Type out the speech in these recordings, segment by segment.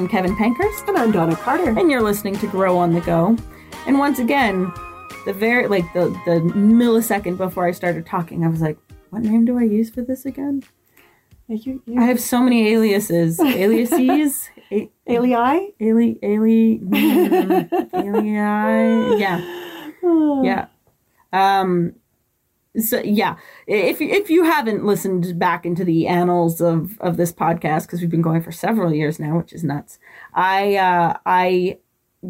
I'm Kevin Pankhurst, And I'm Donna Carter. and you're listening to Grow on the Go. And once again, the very like the the millisecond before I started talking, I was like, "What name do I use for this again?" You, you, I have so many aliases, aliases, a- Alii? ali, ali, mm, ali, yeah, yeah. Um, so yeah, if if you haven't listened back into the annals of of this podcast because we've been going for several years now, which is nuts. I uh, I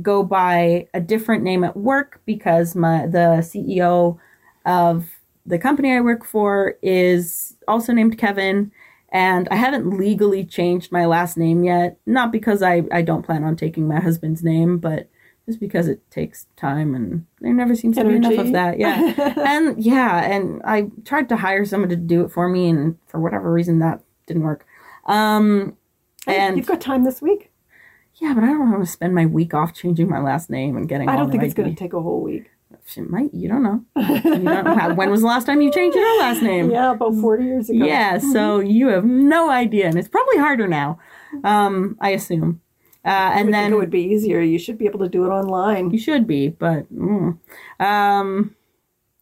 go by a different name at work because my the CEO of the company I work for is also named Kevin. And I haven't legally changed my last name yet. Not because I, I don't plan on taking my husband's name, but just because it takes time and there never seems to be enough of that. Yeah. and yeah, and I tried to hire someone to do it for me, and for whatever reason, that didn't work. Um, and You've got time this week. yeah, but I don't want to spend my week off changing my last name and getting. I don't think it's going to take a whole week. She might. You don't know. You don't. When was the last time you changed your last name? Yeah, about 40 years ago. Yeah, so you have no idea, and it's probably harder now. Um, I assume. Uh, and then it would be easier. You should be able to do it online. you should be, but mm. um,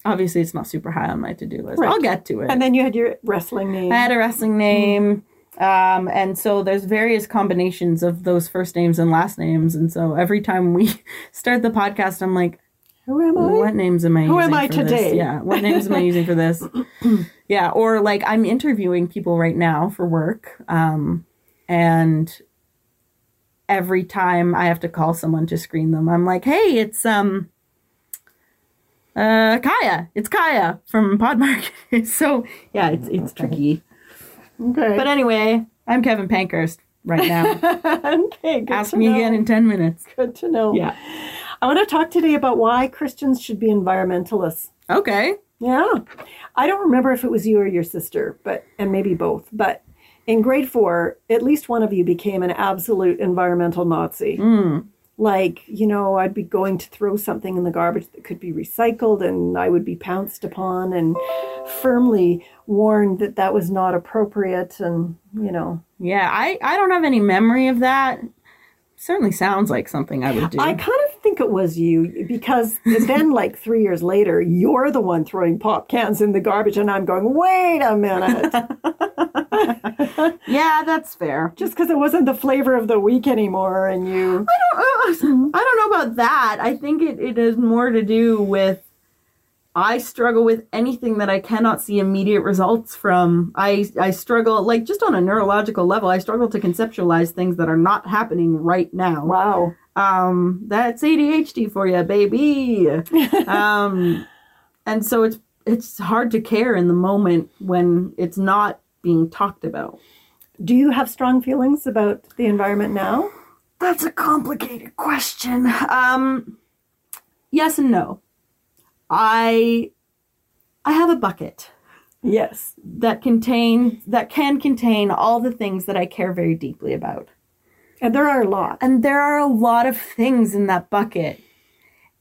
obviously it's not super high on my to-do list. Right. I'll get to it. And then you had your wrestling name. I had a wrestling name. Um, and so there's various combinations of those first names and last names. And so every time we start the podcast, I'm like, Who am I? what names am I Who am I today? This? Yeah, what names am I using for this? Yeah, or like I'm interviewing people right now for work. Um, and every time I have to call someone to screen them, I'm like, hey, it's um uh Kaya. It's Kaya from Podmarket. so yeah, it's it's tricky. Okay. But anyway, I'm Kevin Pankhurst right now. okay, good Ask me know. again in 10 minutes. Good to know. Yeah. I want to talk today about why Christians should be environmentalists. Okay. Yeah. I don't remember if it was you or your sister, but and maybe both, but in grade 4, at least one of you became an absolute environmental Nazi. Mm. Like, you know, I'd be going to throw something in the garbage that could be recycled and I would be pounced upon and firmly warned that that was not appropriate and, you know, Yeah, I, I don't have any memory of that. Certainly sounds like something I would do. I kind of think it was you because then, like three years later, you're the one throwing pop cans in the garbage, and I'm going, wait a minute. yeah, that's fair. Just because it wasn't the flavor of the week anymore, and you. I don't, uh, I don't know about that. I think it, it has more to do with I struggle with anything that I cannot see immediate results from. I I struggle like just on a neurological level. I struggle to conceptualize things that are not happening right now. Wow. Um, that's ADHD for you, baby. um, and so it's it's hard to care in the moment when it's not being talked about. Do you have strong feelings about the environment now? That's a complicated question. Um, yes and no. I I have a bucket Yes. that contain that can contain all the things that I care very deeply about. And there are a lot. And there are a lot of things in that bucket.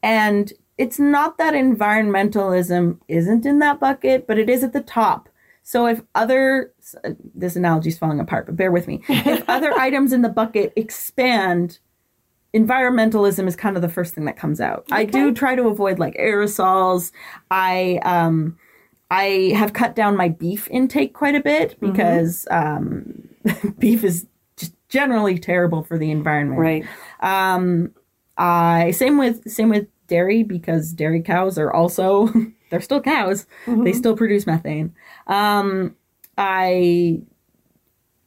And it's not that environmentalism isn't in that bucket, but it is at the top. So if other this analogy is falling apart, but bear with me. If other items in the bucket expand, environmentalism is kind of the first thing that comes out. I do try to avoid like aerosols. I um I have cut down my beef intake quite a bit because um beef is generally terrible for the environment. Right. Um, I same with same with dairy because dairy cows are also they're still cows. They still produce methane. Um, I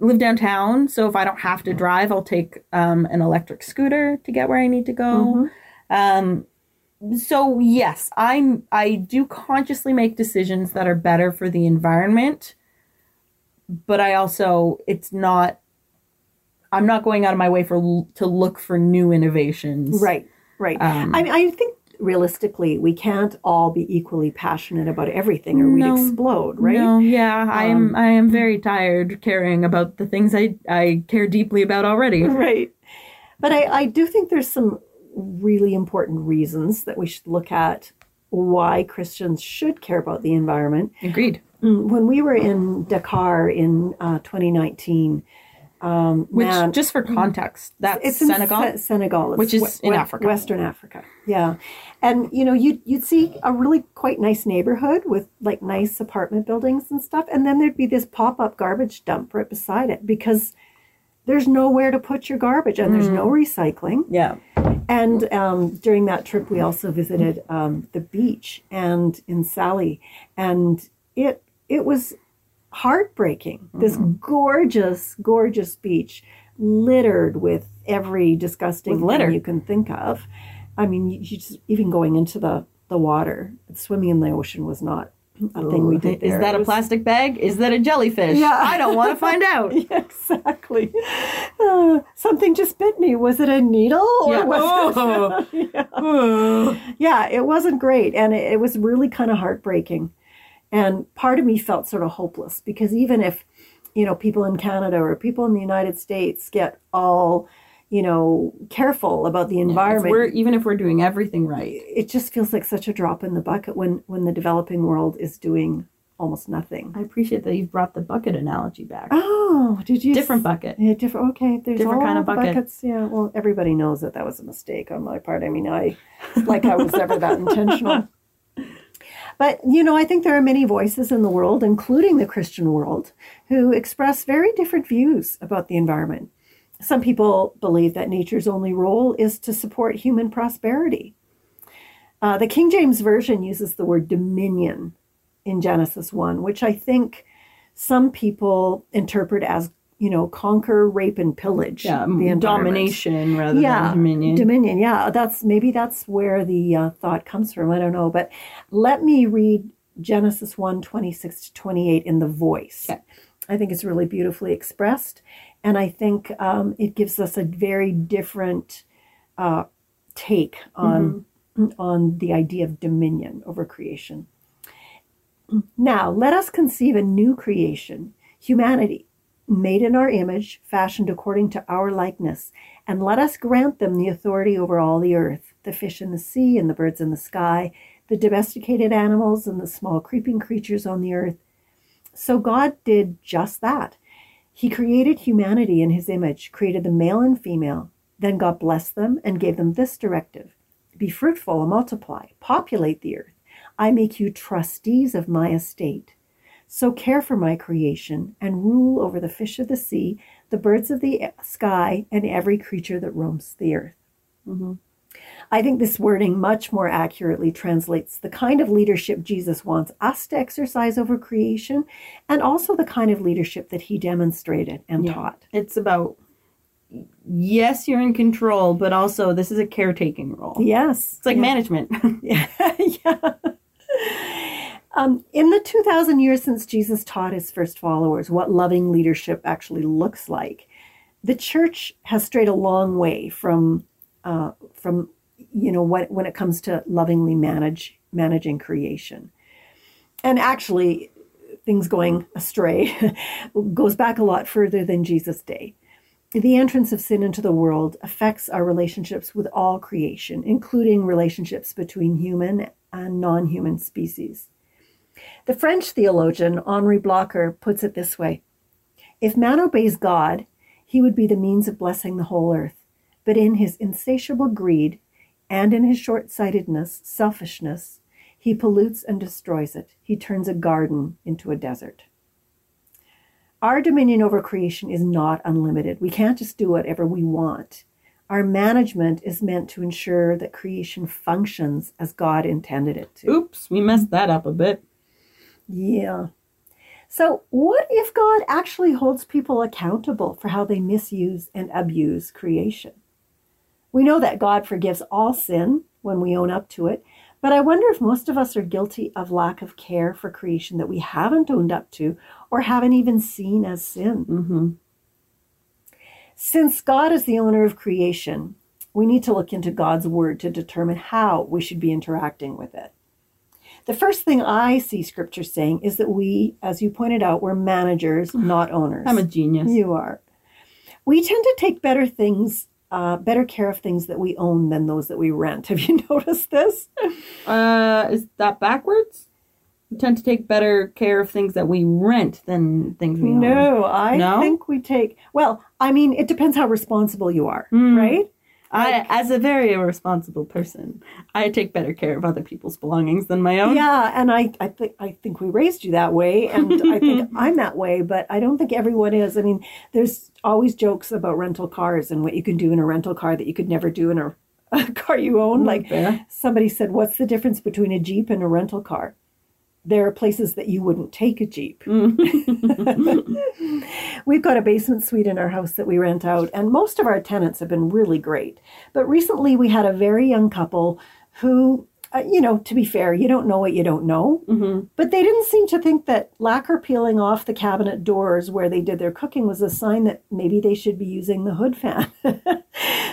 live downtown, so if I don't have to drive, I'll take um, an electric scooter to get where I need to go. Um, so yes, I'm I do consciously make decisions that are better for the environment, but I also it's not I'm not going out of my way for to look for new innovations. Right. Right. Um, I mean, I think realistically, we can't all be equally passionate about everything, or No. we'd explode, right? No, yeah, I am. Um, I am very tired caring about the things I I care deeply about already. right. But I, I do think there's some really important reasons that we should look at why Christians should care about the environment. Agreed. Mm, When we were in Dakar in uh, 2019, um, Which, man, just for context, that's it's in Senegal. Se- Senegal, Which is in Africa. Western Africa. Yeah, and you know you'd you'd see a really quite nice neighborhood with like nice apartment buildings and stuff, and then there'd be this pop up garbage dump right beside it because there's nowhere to put your garbage and there's no Mm. recycling. yeah. And um, during that trip, we also visited um, the beach and in Saly, and it it was heartbreaking. This Mm-hmm. gorgeous, gorgeous beach, littered with every disgusting With litter. thing you can think of. I mean, you, just even going into the the water, swimming in the ocean was not a thing we did. Is that a plastic bag? Is that a jellyfish? Yeah. I don't want to find out. Yeah, exactly. Uh, something just bit me. Was it a needle? Or Yeah. was Oh. it, yeah. yeah, it wasn't great. And it, it was really kind of heartbreaking. And part of me felt sort of hopeless because even if, you know, people in Canada or people in the United States get all, you know, careful about the If environment, we're even if we're doing everything right. it just feels like such a drop in the bucket when, when the developing world is doing almost nothing. I appreciate that you've brought the bucket analogy back. Oh, did you? Different bucket. Yeah, different. Okay, there's Different kind of bucket. buckets. Yeah, well, everybody knows that that was a mistake on my part. I mean, I like I was ever that intentional. But you know, I think there are many voices in the world, including the Christian world, who express very different views about the environment. Some people believe that nature's only role is to support human prosperity. Uh, the King James Version uses the word dominion in Genesis 1, which I think some people interpret as, you know, conquer, rape, and pillage. Yeah, the domination rather Yeah, than dominion. Dominion, yeah. That's maybe that's where the uh, thought comes from. I don't know, but let me read Genesis 1, 26 to 28 in the voice. Okay. I think it's really beautifully expressed, and I think um, it gives us a very different uh, take on on the idea of dominion over creation. Now, let us conceive a new creation, humanity, made in our image, fashioned according to our likeness, and let us grant them the authority over all the earth, the fish in the sea and the birds in the sky, the domesticated animals and the small creeping creatures on the earth. So God did just that. He created humanity in his image, created the male and female. Then God blessed them and gave them this directive Be fruitful and multiply, populate the earth. I make you trustees of my estate. So care for my creation and rule over the fish of the sea, the birds of the sky, and every creature that roams the earth. Mm-hmm. I think this wording much more accurately translates the kind of leadership Jesus wants us to exercise over creation and also the kind of leadership that he demonstrated and Yeah. taught. It's about yes, you're in control, but also this is a caretaking role. Yes. It's like Yeah. management. Yeah. yeah. Um, in the 2,000 years since Jesus taught his first followers what loving leadership actually looks like, the church has strayed a long way from, uh, from you know, what, when it comes to lovingly manage managing creation. And actually, things going astray goes back a lot further than Jesus' day. The entrance of sin into the world affects our relationships with all creation, including relationships between human and non human species. The French theologian Henri Blocher puts it this way If man obeys God, he would be the means of blessing the whole earth. But in his insatiable greed and in his short sightedness, selfishness, he pollutes and destroys it. He turns a garden into a desert. Our dominion over creation is not unlimited. We can't just do whatever we want. Our management is meant to ensure that creation functions as God intended it to. Oops, we messed that up a bit. Yeah. So, what if God actually holds people accountable for how they misuse and abuse creation? We know that God forgives all sin when we own up to it, but I wonder if most of us are guilty of lack of care for creation that we haven't owned up to or haven't even seen as sin. hmm Since God is the owner of creation, we need to look into God's word to determine how we should be interacting with it. The first thing I see scripture saying is that we, as you pointed out, we're managers, not owners. I'm a genius. You are. We tend to take better things, uh, better care of things that we own than those that we rent. Have you noticed this? Uh, is that backwards? We tend to take better care of things that we rent than things we own. No, I No? think we take, well, I mean, it depends how responsible you are, Mm. right? I, as a very irresponsible person, I take better care of other people's belongings than my own. Yeah, and I, I think I think we raised you that way, and I think I'm that way, but I don't think everyone is. I mean, there's always jokes about rental cars and what you can do in a rental car that you could never do in a, a car you own. Mm, like Fair. somebody said, "What's the difference between a Jeep and a rental car?" There are places that you wouldn't take a Jeep. Mm. We've got a basement suite in our house that we rent out, and most of our tenants have been really great. But recently we had a very young couple who, uh, you know, to be fair, you don't know what you don't know. Mhm. But they didn't seem to think that lacquer peeling off the cabinet doors where they did their cooking was a sign that maybe they should be using the hood fan.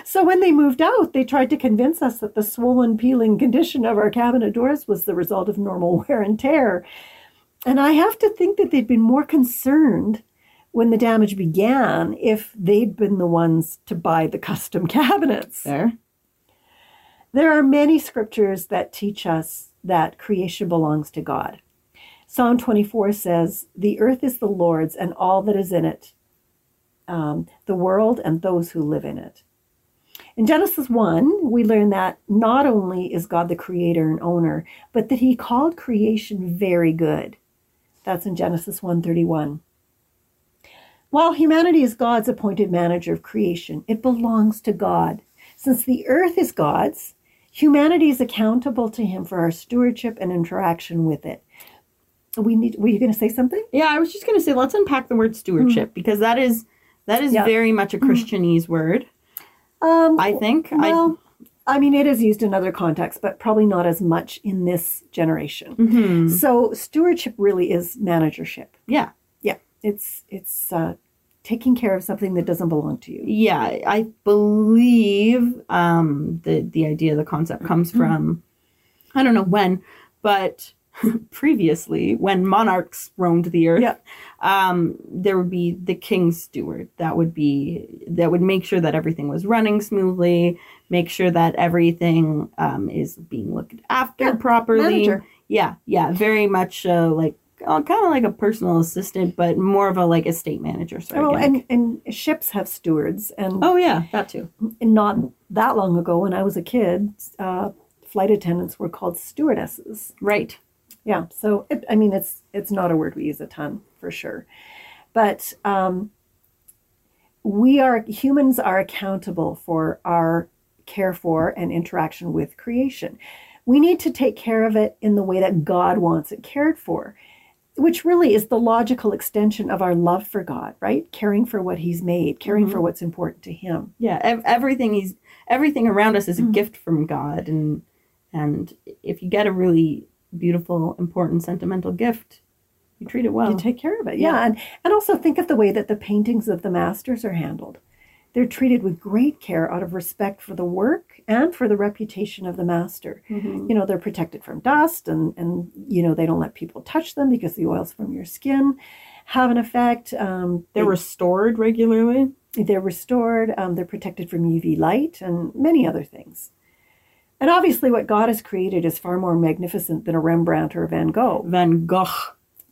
so when they moved out, they tried to convince us that the swollen peeling condition of our cabinet doors was the result of normal wear and tear. And I have to think that they'd been more concerned when the damage began if they'd been the ones to buy the custom cabinets. Fair. There are many scriptures that teach us that creation belongs to God. Psalm 24 says, The earth is the Lord's and all that is in it, um, the world and those who live in it. In Genesis 1, we learn that not only is God the creator and owner, but that he called creation very good. That's in Genesis 1:31. While humanity is God's appointed manager of creation, it belongs to God. Since the earth is God's, humanity is accountable to him for our stewardship and interaction with it. We need were you going to say something? Yeah, I was just gonna say let's unpack the word stewardship because that is that is Yeah. very much a Christianese word. Um I think. well, I mean it is used in other contexts, but probably not as much in this generation. I Mhm. So stewardship really is managership. yeah. It's it's uh, taking care of something that doesn't belong to you. Yeah, I believe um, the the idea, the concept comes Mm-hmm. from I don't know when, but previously when monarchs roamed the earth, Yeah. um, there would be the king's steward that would be that would make sure that everything was running smoothly, make sure that everything um, is being looked after Yeah, properly. manager. Yeah, yeah, very much uh, like. Uh, kind of like a personal assistant, but more of a like estate manager. Sort Oh, and and ships have stewards, and, oh yeah, that too. and not that long ago, when I was a kid, uh, flight attendants were called stewardesses. Right. Yeah, so it, I mean, it's it's not a word we use a ton for sure, but um, we are humans are accountable for our care for and interaction with creation. We need to take care of it in the way that God wants it cared for, which really is the logical extension of our love for God, right? Caring for what He's made, caring for mm-hmm. what's important to Him. Yeah, ev- everything he's everything around us is a mm-hmm. gift from God, and and if you get a really beautiful, important, sentimental gift, you treat it well. You take care of it. Yeah. Yeah. And, and also think of the way that the paintings of the masters are handled. They're treated with great care out of respect for the work and for the reputation of the master. Mhm. You know, they're protected from dust and, and, you know, they don't let people touch them because the oils from your skin have an effect. Um, They're they- restored regularly. they're restored, um, they're protected from UV light and many other things. And obviously, what God has created is far more magnificent than a Rembrandt or a Van Gogh. Van Gogh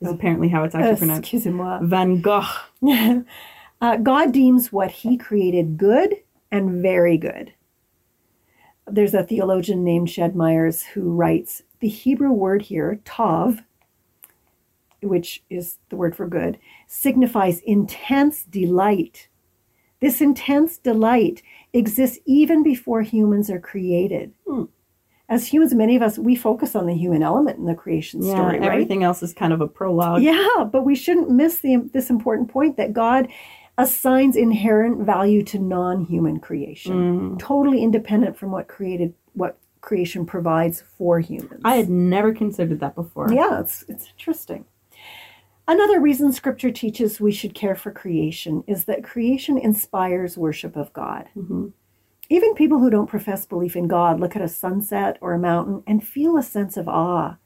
is apparently how it's actually pronounced. Excusez-moi. Van Gogh. uh, God deems what he created good and very good. There's a theologian named Ched Myers who writes the Hebrew word here, tov, which is the word for good, signifies intense delight. This intense delight exists even before humans are created. Hmm. As humans, many of us, we focus on the human element in the creation Yeah, story, right? everything else is kind of a prologue. Yeah, but we shouldn't miss the, this important point that God assigns inherent value to non-human creation, Mm. totally independent from what created what creation provides for humans. I had never considered that before. yeah, it's it's interesting. Another reason Scripture teaches we should care for creation is that creation inspires worship of God. Mhm. Even people who don't profess belief in God look at a sunset or a mountain and feel a sense of awe.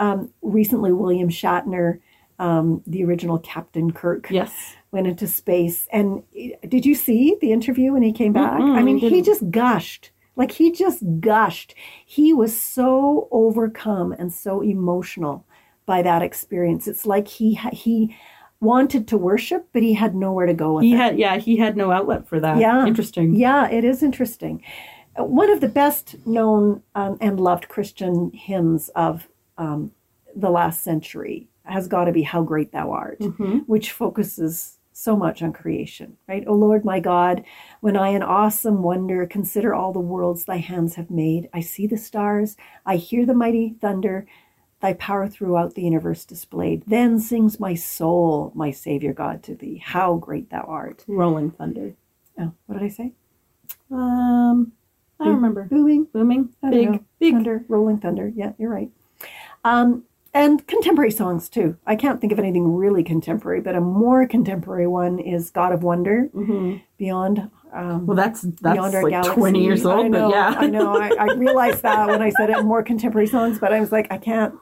Um, recently, William Shatner, um, the original Captain Kirk, Yes. went into space. And did you see the interview when he came back? Mm-mm, I mean, he just gushed. Like he just gushed. He was so overcome and so emotional by that experience. It's like he he wanted to worship, but he had nowhere to go with He it. had yeah, he had no outlet for that. Yeah. Interesting. Yeah, it is interesting. One of the best known um, and loved Christian hymns of um, the last century has got to be How Great Thou Art, Mhm. which focuses so much on creation, right? O Lord my God, when I in awesome wonder consider all the worlds thy hands have made, I see the stars, I hear the mighty thunder, thy power throughout the universe displayed. Then sings my soul, my Savior God, to thee. How great thou art. Rolling thunder. Oh, what did I say? Um I don't remember. Booming, Booming. I Big big thunder, rolling thunder. Yeah, you're right. Um, and contemporary songs too. I can't think of anything really contemporary, but a more contemporary one is "God of Wonder" Mhm. beyond. Um, Well that's that's beyond our like galaxy. twenty years old, I know, but yeah. I know. I, I realized that when I said it. More contemporary songs, but I was like, I can't,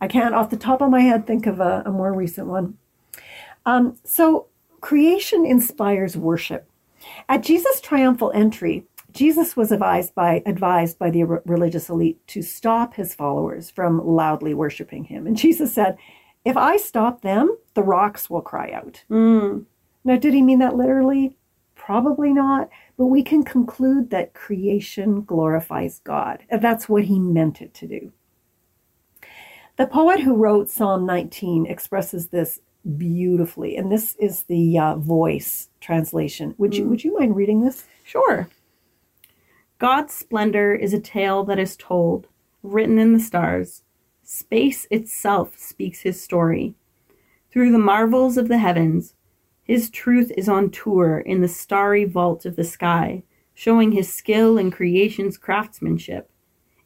I can't off the top of my head think of a, a more recent one. Um, so creation inspires worship. At Jesus' triumphal entry, Jesus was advised by advised by the religious elite to stop his followers from loudly worshiping him. And Jesus said, "If I stop them, the rocks will cry out." Mm. Now, did he mean that literally? Probably not, but we can conclude that creation glorifies God. And That's what he meant it to do. The poet who wrote Psalm 19 expresses this beautifully, and this is the uh, voice translation. Would you would you mind reading this? Sure. God's splendor is a tale that is told, written in the stars. Space itself speaks his story. Through the marvels of the heavens, his truth is on tour in the starry vault of the sky, showing his skill in creation's craftsmanship.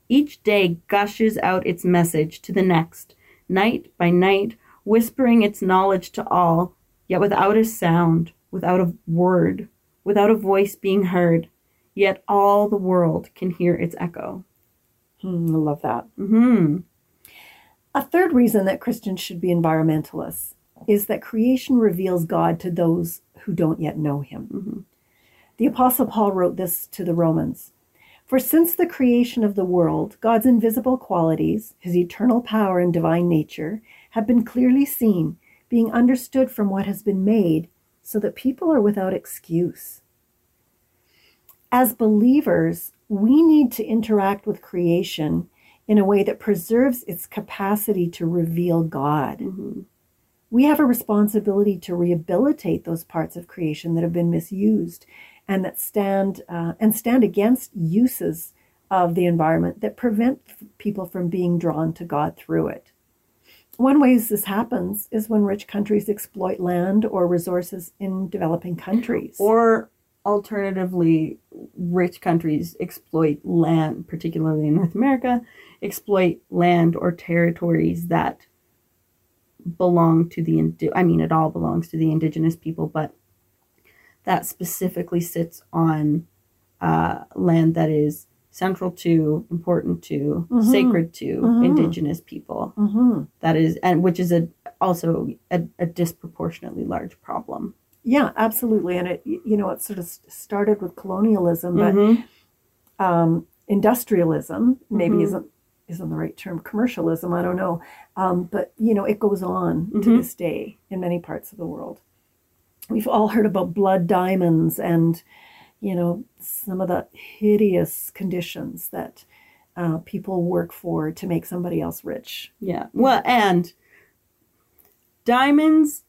Each day gushes out its message to the next, night by night, whispering its knowledge to all, yet without a sound, without a word, without a voice being heard, yet all the world can hear its echo. Hmm, I love that. hmm A third reason that Christians should be environmentalists is that creation reveals God to those who don't yet know him. The Apostle Paul wrote this to the Romans For since the creation of the world, God's invisible qualities, his eternal power and divine nature, have been clearly seen, being understood from what has been made, so that people are without excuse. As believers, we need to interact with creation in a way that preserves its capacity to reveal God. We have a responsibility to rehabilitate those parts of creation that have been misused and that stand uh, and stand against uses of the environment that prevent people from being drawn to God through it. One way this happens is when rich countries exploit land or resources in developing countries. Or alternatively, rich countries exploit land, particularly in North America, exploit land or territories that belong to the indi- I mean it all belongs to the indigenous people, but that specifically sits on uh, land that is central to, important to, Mhm. sacred to Mhm. indigenous people. Mhm. That is, and which is a also a, a disproportionately large problem. Yeah, absolutely. And it, you know, it sort of started with colonialism, but Mhm. um, industrialism maybe Mhm. isn't isn't the right term. Commercialism, I don't know. Um, but you know, it goes on to Mhm. this day in many parts of the world. We've all heard about blood diamonds and you know some of the hideous conditions that uh, people work for to make somebody else rich. Yeah. Well, and diamonds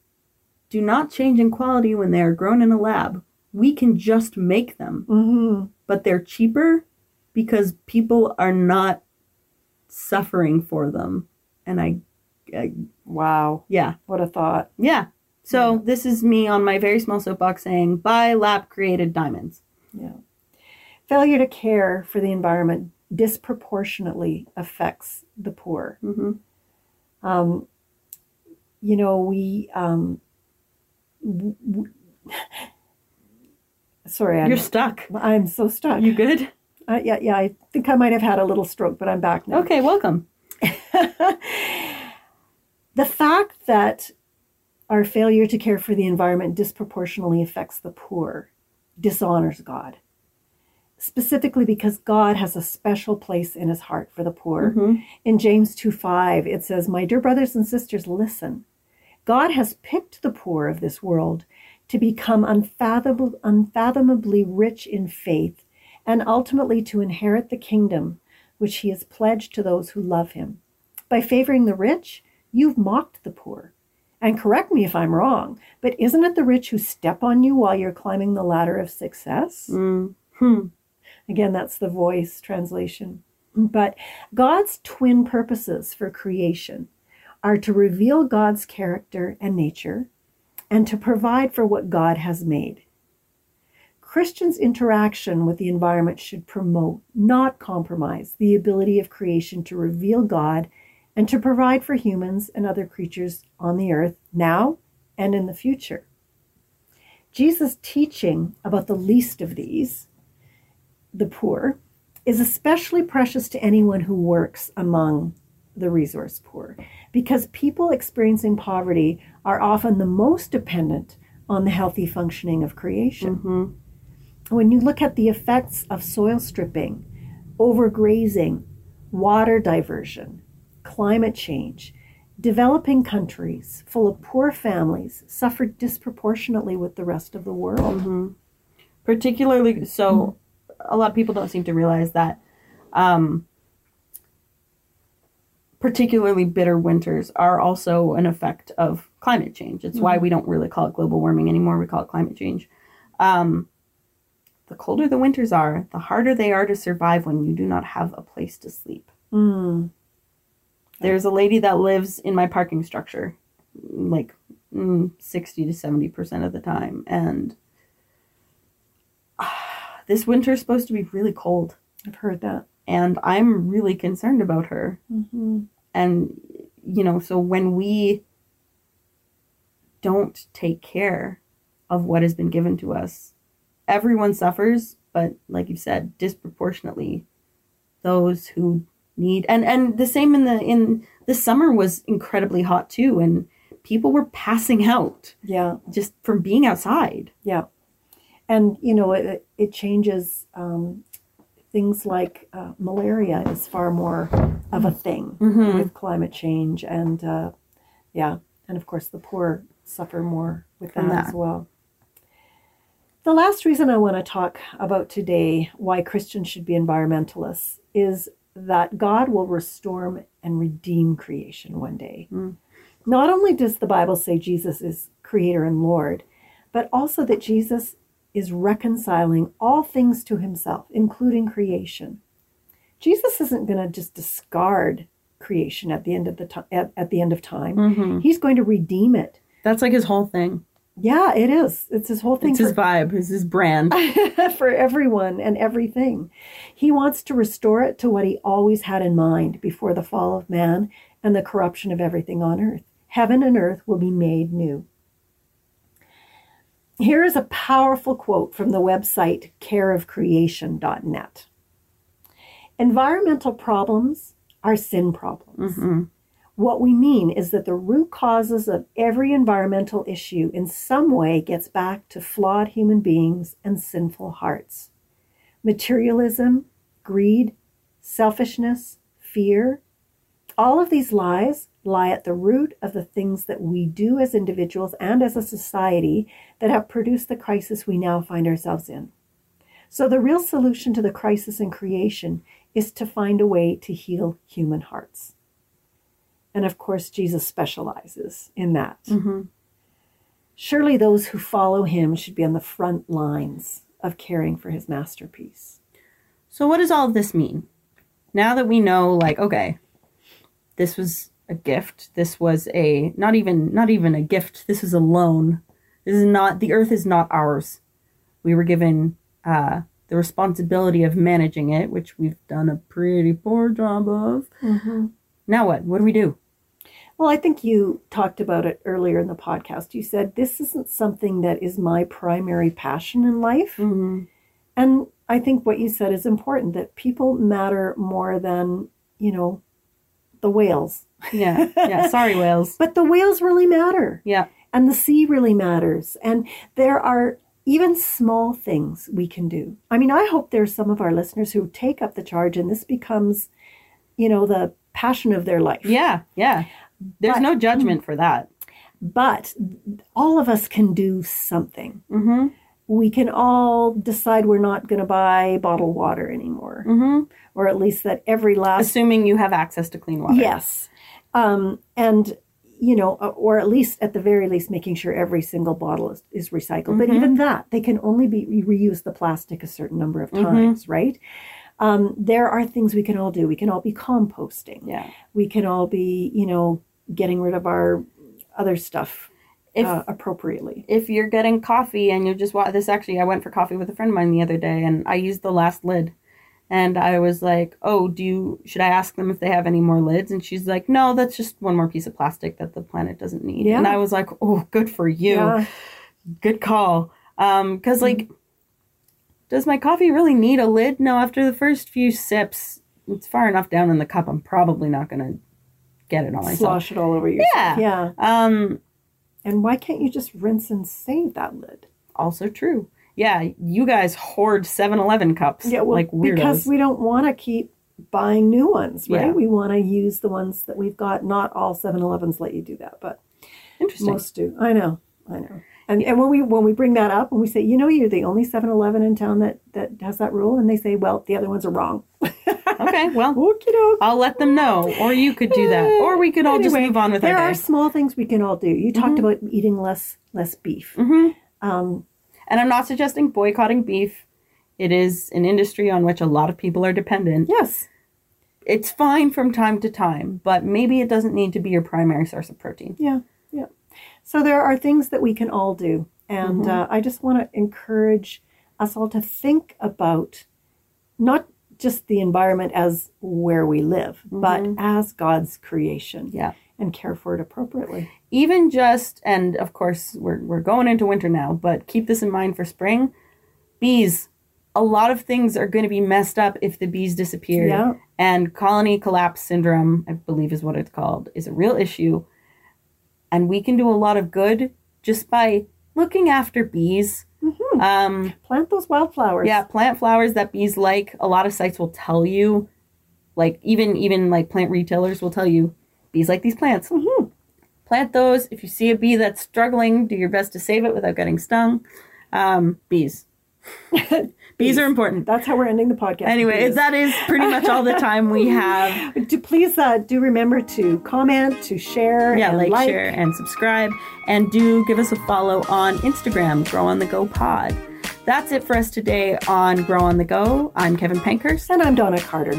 do not change in quality when they are grown in a lab. We can just make them, Mm-hmm. but they're cheaper because people are not suffering for them. And I, I Wow, yeah, what a thought! yeah. So this is me on my very small soapbox saying, buy lab created diamonds. Yeah. Failure to care for the environment disproportionately affects the poor. hmm Um, you know, we, um, w- w- Sorry, I'm, You're stuck. I'm so stuck. You good? Uh, yeah, yeah. I think I might have had a little stroke, but I'm back now. Okay, welcome. The fact that our failure to care for the environment disproportionately affects the poor dishonors God. Specifically because God has a special place in his heart for the poor. Mhm. In James 2 5, it says, My dear brothers and sisters, listen. God has picked the poor of this world to become unfathomably rich in faith and ultimately to inherit the kingdom which he has pledged to those who love him. By favoring the rich, you've mocked the poor. And correct me if I'm wrong, but isn't it the rich who step on you while you're climbing the ladder of success? Mm. Hmm. Again, that's the voice translation. But God's twin purposes for creation are to reveal God's character and nature and to provide for what God has made. Christians' interaction with the environment should promote, not compromise, the ability of creation to reveal God and to provide for humans and other creatures on the earth now and in the future. Jesus' teaching about the least of these, the poor, is especially precious to anyone who works among the resource poor because people experiencing poverty are often the most dependent on the healthy functioning of creation. Mhm. When you look at the effects of soil stripping, overgrazing, water diversion, climate change, developing countries full of poor families suffer disproportionately with the rest of the world. Mhm. Particularly, so a lot of people don't seem to realize that um, particularly bitter winters are also an effect of climate change. It's why we don't really call it global warming anymore. We call it climate change. Um, the colder the winters are, the harder they are to survive when you do not have a place to sleep. Mm. There's a lady that lives in my parking structure, like mm, 60 to 70% of the time. And ah, this winter is supposed to be really cold. I've heard that. And I'm really concerned about her. hmm And, you know, so when we don't take care of what has been given to us, everyone suffers, but like you said, disproportionately those who need and and the same in the in the summer was incredibly hot too and people were passing out Yeah, just from being outside. yeah. And, you know, it, it changes um, things like uh, malaria is far more of a thing Mhm. with climate change. And, uh, yeah, and of course, the poor suffer more with From that, as well. The last reason I want to talk about today why Christians should be environmentalists is that God will restore and redeem creation one day. Mm. Not only does the Bible say Jesus is creator and Lord, but also that Jesus is reconciling all things to himself, including creation. Jesus isn't going to just discard creation at the end of the ti- at, at the end of time. Mhm. He's going to redeem it. That's like his whole thing. Yeah, it is. It's his whole thing It's his vibe, it's his brand. for everyone and everything. He wants to restore it to what he always had in mind before the fall of man and the corruption of everything on earth. Heaven and earth will be made new. Here is a powerful quote from the website careofcreation.net. Environmental problems are sin problems. Mhm. What we mean is that the root causes of every environmental issue in some way gets back to flawed human beings and sinful hearts. Materialism, greed, selfishness, fear, all of these lies lie at the root of the things that we do as individuals and as a society that have produced the crisis we now find ourselves in. So, the real solution to the crisis in creation is to find a way to heal human hearts. And of course, Jesus specializes in that. Mhm. Surely those who follow him should be on the front lines of caring for his masterpiece. So what does all of this mean? Now that we know like okay, this was a gift. This was a not even not even a gift. This is a loan. This is not the earth is not ours. We were given uh the responsibility of managing it, which we've done a pretty poor job of. Now what? What do we do? Well, I think you talked about it earlier in the podcast. You said this isn't something that is my primary passion in life. hmm And I think what you said is important that people matter more than, you know, the whales. Yeah. Yeah. Sorry, whales. But the whales really matter. Yeah. and the sea really matters. And there are even small things we can do. I mean, I hope there's some of our listeners who take up the charge and this becomes, you know, the passion of their life. Yeah. Yeah. There's But- no judgment for that. But all of us can do something. Mm-hmm. We can all decide we're not going to buy bottled water anymore, Mm-hmm. or at least that every last Assuming you have access to clean water. Yes. Um, and, you know, uh, or at least at the very least, making sure every single bottle is, is recycled. But Mhm. even that, they can only be re- reuse the plastic a certain number of Mhm. times, right? Um, there are things we can all do. We can all be composting. Yeah. We can all be, you know, getting rid of our other stuff If uh, appropriately. if you're getting coffee and you just want this actually i went for coffee with a friend of mine the other day and i used the last lid and i was like oh do you should i ask them if they have any more lids and she's like no that's just one more piece of plastic that the planet doesn't need Yeah. and i was like oh good for you Yeah. good call um because like does my coffee really need a lid no after the first few sips it's far enough down in the cup i'm probably not gonna get it on myself Slosh it all over yourself. Yeah. Yeah. um And why can't you just rinse and save that lid? also true. Yeah, you guys hoard 7-Eleven cups Yeah, well, like weirdos. because we don't want to keep buying new ones, right? Yeah. We want to use the ones that we've got. Not all 7-Elevens let you do that, but Interesting. most do. I know, I know. And and when we when we bring that up and we say, you know, you're the only 7-Eleven in town that that has that rule, and they say, well, the other ones are wrong. okay, well. I'll let them know, or you could do that, or we could all just move on with there our are small things we can all do. You talked about eating less less beef. hmm Um, And I'm not suggesting boycotting beef. It is an industry on which a lot of people are dependent. yes, It's fine from time to time, but maybe it doesn't need to be your primary source of protein. Yeah, yeah. So there are things that we can all do. And Mhm. uh, I just want to encourage us all to think about not just the environment as where we live, mm-hmm. but as God's creation Yeah. and care for it appropriately. even just and of course we're we're going into winter now, but keep this in mind for spring. Bees. A lot of things are going to be messed up if the bees disappear. Yeah. And colony collapse syndrome, I believe is what it's called, is a real issue. And we can do a lot of good just by looking after bees. Mm-hmm. Um, Plant those wildflowers. yeah, plant flowers that bees like. A lot of sites will tell you, like even even like plant retailers will tell you, bees like these plants. Mhm. Plant those. If you see a bee that's struggling, do your best to save it without getting stung. Um, bees. bees are important. That's how we're ending the podcast. Anyway, Bees. that is pretty much all the time we have. Do, please uh, do remember to comment, to share, Yeah, and like, share, and subscribe. And do give us a follow on Instagram, Grow on the Go Pod. That's it for us today on Grow on the Go. I'm Kevin Pankhurst. And I'm Donna Carter.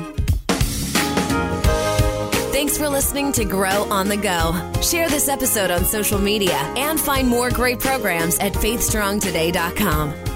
Thanks for listening to Grow on the Go. Share this episode on social media and find more great programs at faithstrongtoday.com.